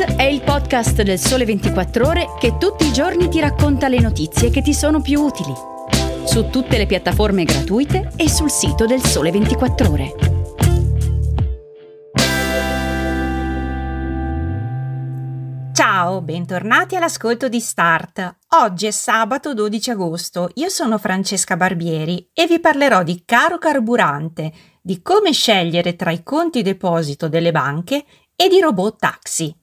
È il podcast del Sole 24 Ore che tutti i giorni ti racconta le notizie che ti sono più utili. Su tutte le piattaforme gratuite e sul sito del Sole 24 Ore. Ciao, bentornati all'ascolto di Start. Oggi è sabato 12 agosto, io sono Francesca Barbieri e vi parlerò di caro carburante, di come scegliere tra i conti deposito delle banche e di robot taxi.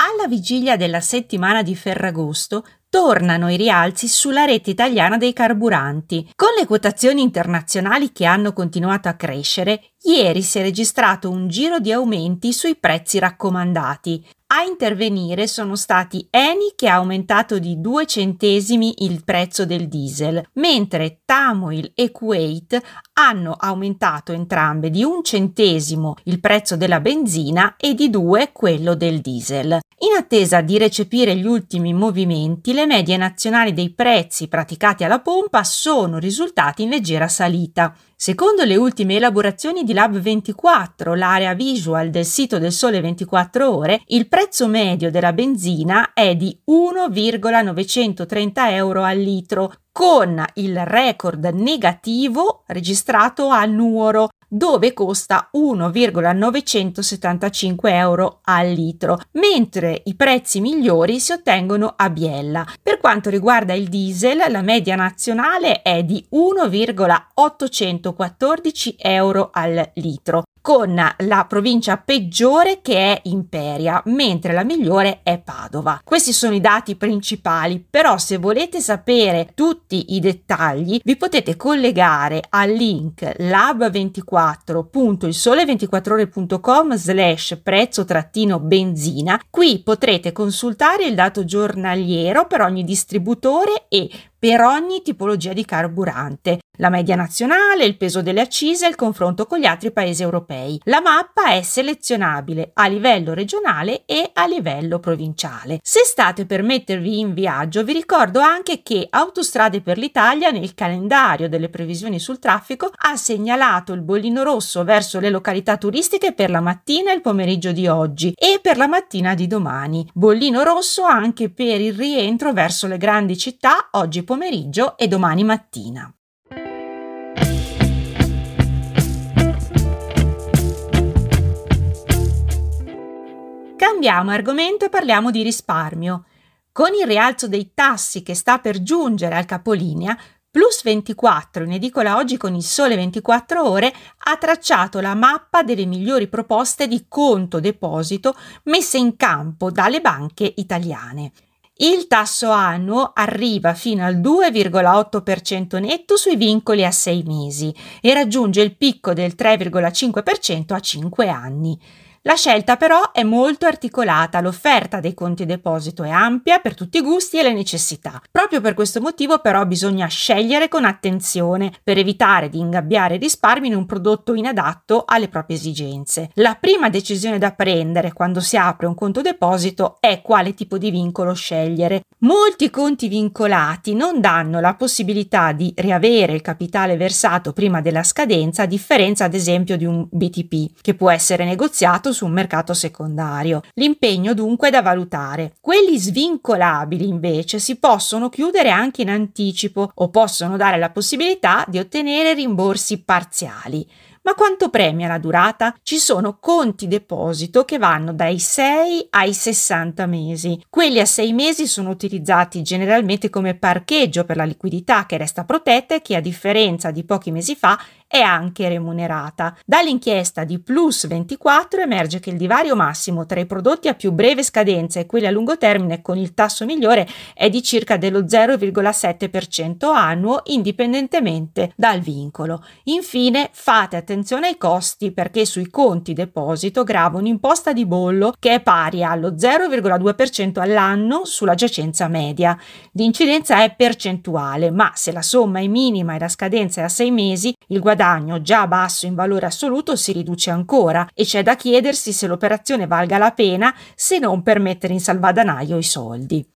Alla vigilia della settimana di Ferragosto tornano i rialzi sulla rete italiana dei carburanti. Con le quotazioni internazionali che hanno continuato a crescere, ieri si è registrato un giro di aumenti sui prezzi raccomandati. A intervenire sono stati Eni che ha aumentato di 2 centesimi il prezzo del diesel, mentre Tamoil e Kuwait hanno aumentato entrambe di un centesimo il prezzo della benzina e di 2 quello del diesel. In attesa di recepire gli ultimi movimenti, le medie nazionali dei prezzi praticati alla pompa sono risultati in leggera salita. Secondo le ultime elaborazioni di Lab24, l'area visual del sito del Sole 24 Ore, il prezzo medio della benzina è di 1,930 euro al litro, con il record negativo registrato a Nuoro dove costa 1,975 euro al litro, mentre i prezzi migliori si ottengono a Biella. Per quanto riguarda il diesel, la media nazionale è di 1,814 euro al litro, con la provincia peggiore che è Imperia, mentre la migliore è Padova. Questi sono i dati principali, però se volete sapere tutti i dettagli vi potete collegare al link lab24.ilsole24ore.com slash prezzo trattino benzina. Qui potrete consultare il dato giornaliero per ogni distributore e per ogni tipologia di carburante, la media nazionale, il peso delle accise e il confronto con gli altri paesi europei. La mappa è selezionabile a livello regionale e a livello provinciale. Se state per mettervi in viaggio, vi ricordo anche che Autostrade per l'Italia nel calendario delle previsioni sul traffico ha segnalato il bollino rosso verso le località turistiche per la mattina e il pomeriggio di oggi e per la mattina di domani. Bollino rosso anche per il rientro verso le grandi città oggi pomeriggio e domani mattina. Cambiamo argomento e parliamo di risparmio. Con il rialzo dei tassi che sta per giungere al capolinea, Plus 24, in edicola oggi con il Sole 24 Ore, ha tracciato la mappa delle migliori proposte di conto deposito messe in campo dalle banche italiane. Il tasso annuo arriva fino al 2,8% netto sui vincoli a 6 mesi e raggiunge il picco del 3,5% a 5 anni. La scelta però è molto articolata, l'offerta dei conti deposito è ampia per tutti i gusti e le necessità. Proprio per questo motivo però bisogna scegliere con attenzione per evitare di ingabbiare risparmi in un prodotto inadatto alle proprie esigenze. La prima decisione da prendere quando si apre un conto deposito è quale tipo di vincolo scegliere. Molti conti vincolati non danno la possibilità di riavere il capitale versato prima della scadenza, a differenza ad esempio di un BTP, che può essere negoziato su un mercato secondario. L'impegno dunque è da valutare. Quelli svincolabili invece si possono chiudere anche in anticipo o possono dare la possibilità di ottenere rimborsi parziali. Ma quanto premia la durata? Ci sono conti deposito che vanno dai 6 ai 60 mesi. Quelli a 6 mesi sono utilizzati generalmente come parcheggio per la liquidità che resta protetta e che a differenza di pochi mesi fa è anche remunerata. Dall'inchiesta di Plus 24 emerge che il divario massimo tra i prodotti a più breve scadenza e quelli a lungo termine con il tasso migliore è di circa dello 0,7% annuo indipendentemente dal vincolo. Infine fate attenzione ai costi perché sui conti deposito grava un'imposta di bollo che è pari allo 0,2% all'anno sulla giacenza media. L'incidenza è percentuale, ma se la somma è minima e la scadenza è a 6 mesi, il guadagno guadagno già basso in valore assoluto si riduce ancora e c'è da chiedersi se l'operazione valga la pena se non per mettere in salvadanaio i soldi.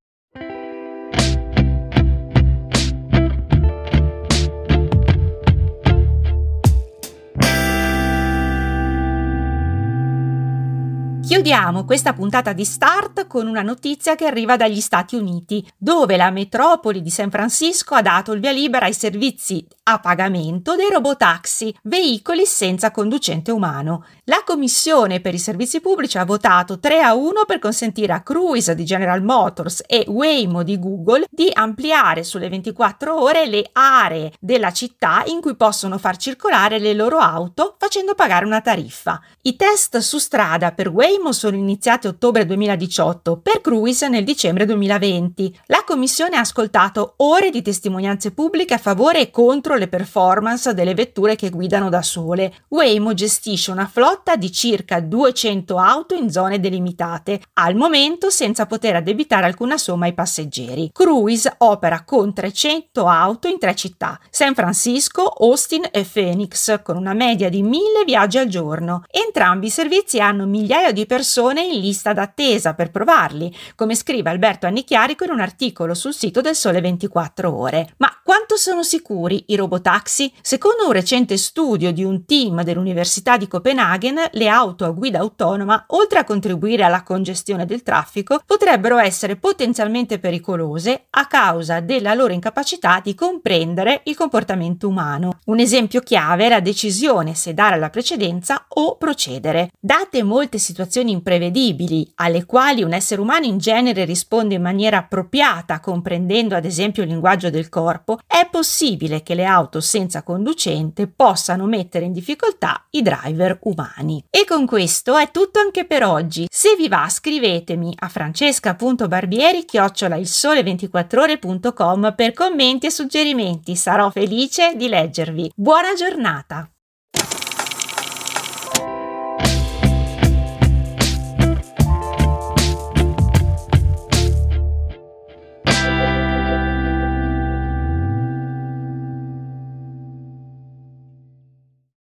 Chiudiamo questa puntata di Start con una notizia che arriva dagli Stati Uniti, dove la metropoli di San Francisco ha dato il via libera ai servizi a pagamento dei robotaxi, veicoli senza conducente umano. La Commissione per i servizi pubblici ha votato 3 a 1 per consentire a Cruise di General Motors e Waymo di Google di ampliare sulle 24 ore le aree della città in cui possono far circolare le loro auto facendo pagare una tariffa. I test su strada per Waymo sono iniziati ottobre 2018, per Cruise nel dicembre 2020. La Commissione ha ascoltato ore di testimonianze pubbliche a favore e contro le performance delle vetture che guidano da sole. Waymo gestisce una flotta di circa 200 auto in zone delimitate, al momento senza poter addebitare alcuna somma ai passeggeri. Cruise opera con 300 auto in tre città, San Francisco, Austin e Phoenix, con una media di 1000 viaggi al giorno. Entrambi i servizi hanno migliaia di persone in lista d'attesa per provarli, come scrive Alberto Annichiarico in un articolo sul sito del Sole 24 Ore. Ma quanto sono sicuri i robotaxi? Secondo un recente studio di un team dell'Università di Copenaghen, le auto a guida autonoma, oltre a contribuire alla congestione del traffico, potrebbero essere potenzialmente pericolose a causa della loro incapacità di comprendere il comportamento umano. Un esempio chiave è la decisione se dare la precedenza o procedere. Date molte situazioni imprevedibili alle quali un essere umano in genere risponde in maniera appropriata, comprendendo ad esempio il linguaggio del corpo, è possibile che le auto senza conducente possano mettere in difficoltà i driver umani. E con questo è tutto anche per oggi. Se vi va scrivetemi a francesca.barbieri chiocciola il sole 24 ore.com per commenti e suggerimenti. Sarò felice di leggervi. Buona giornata!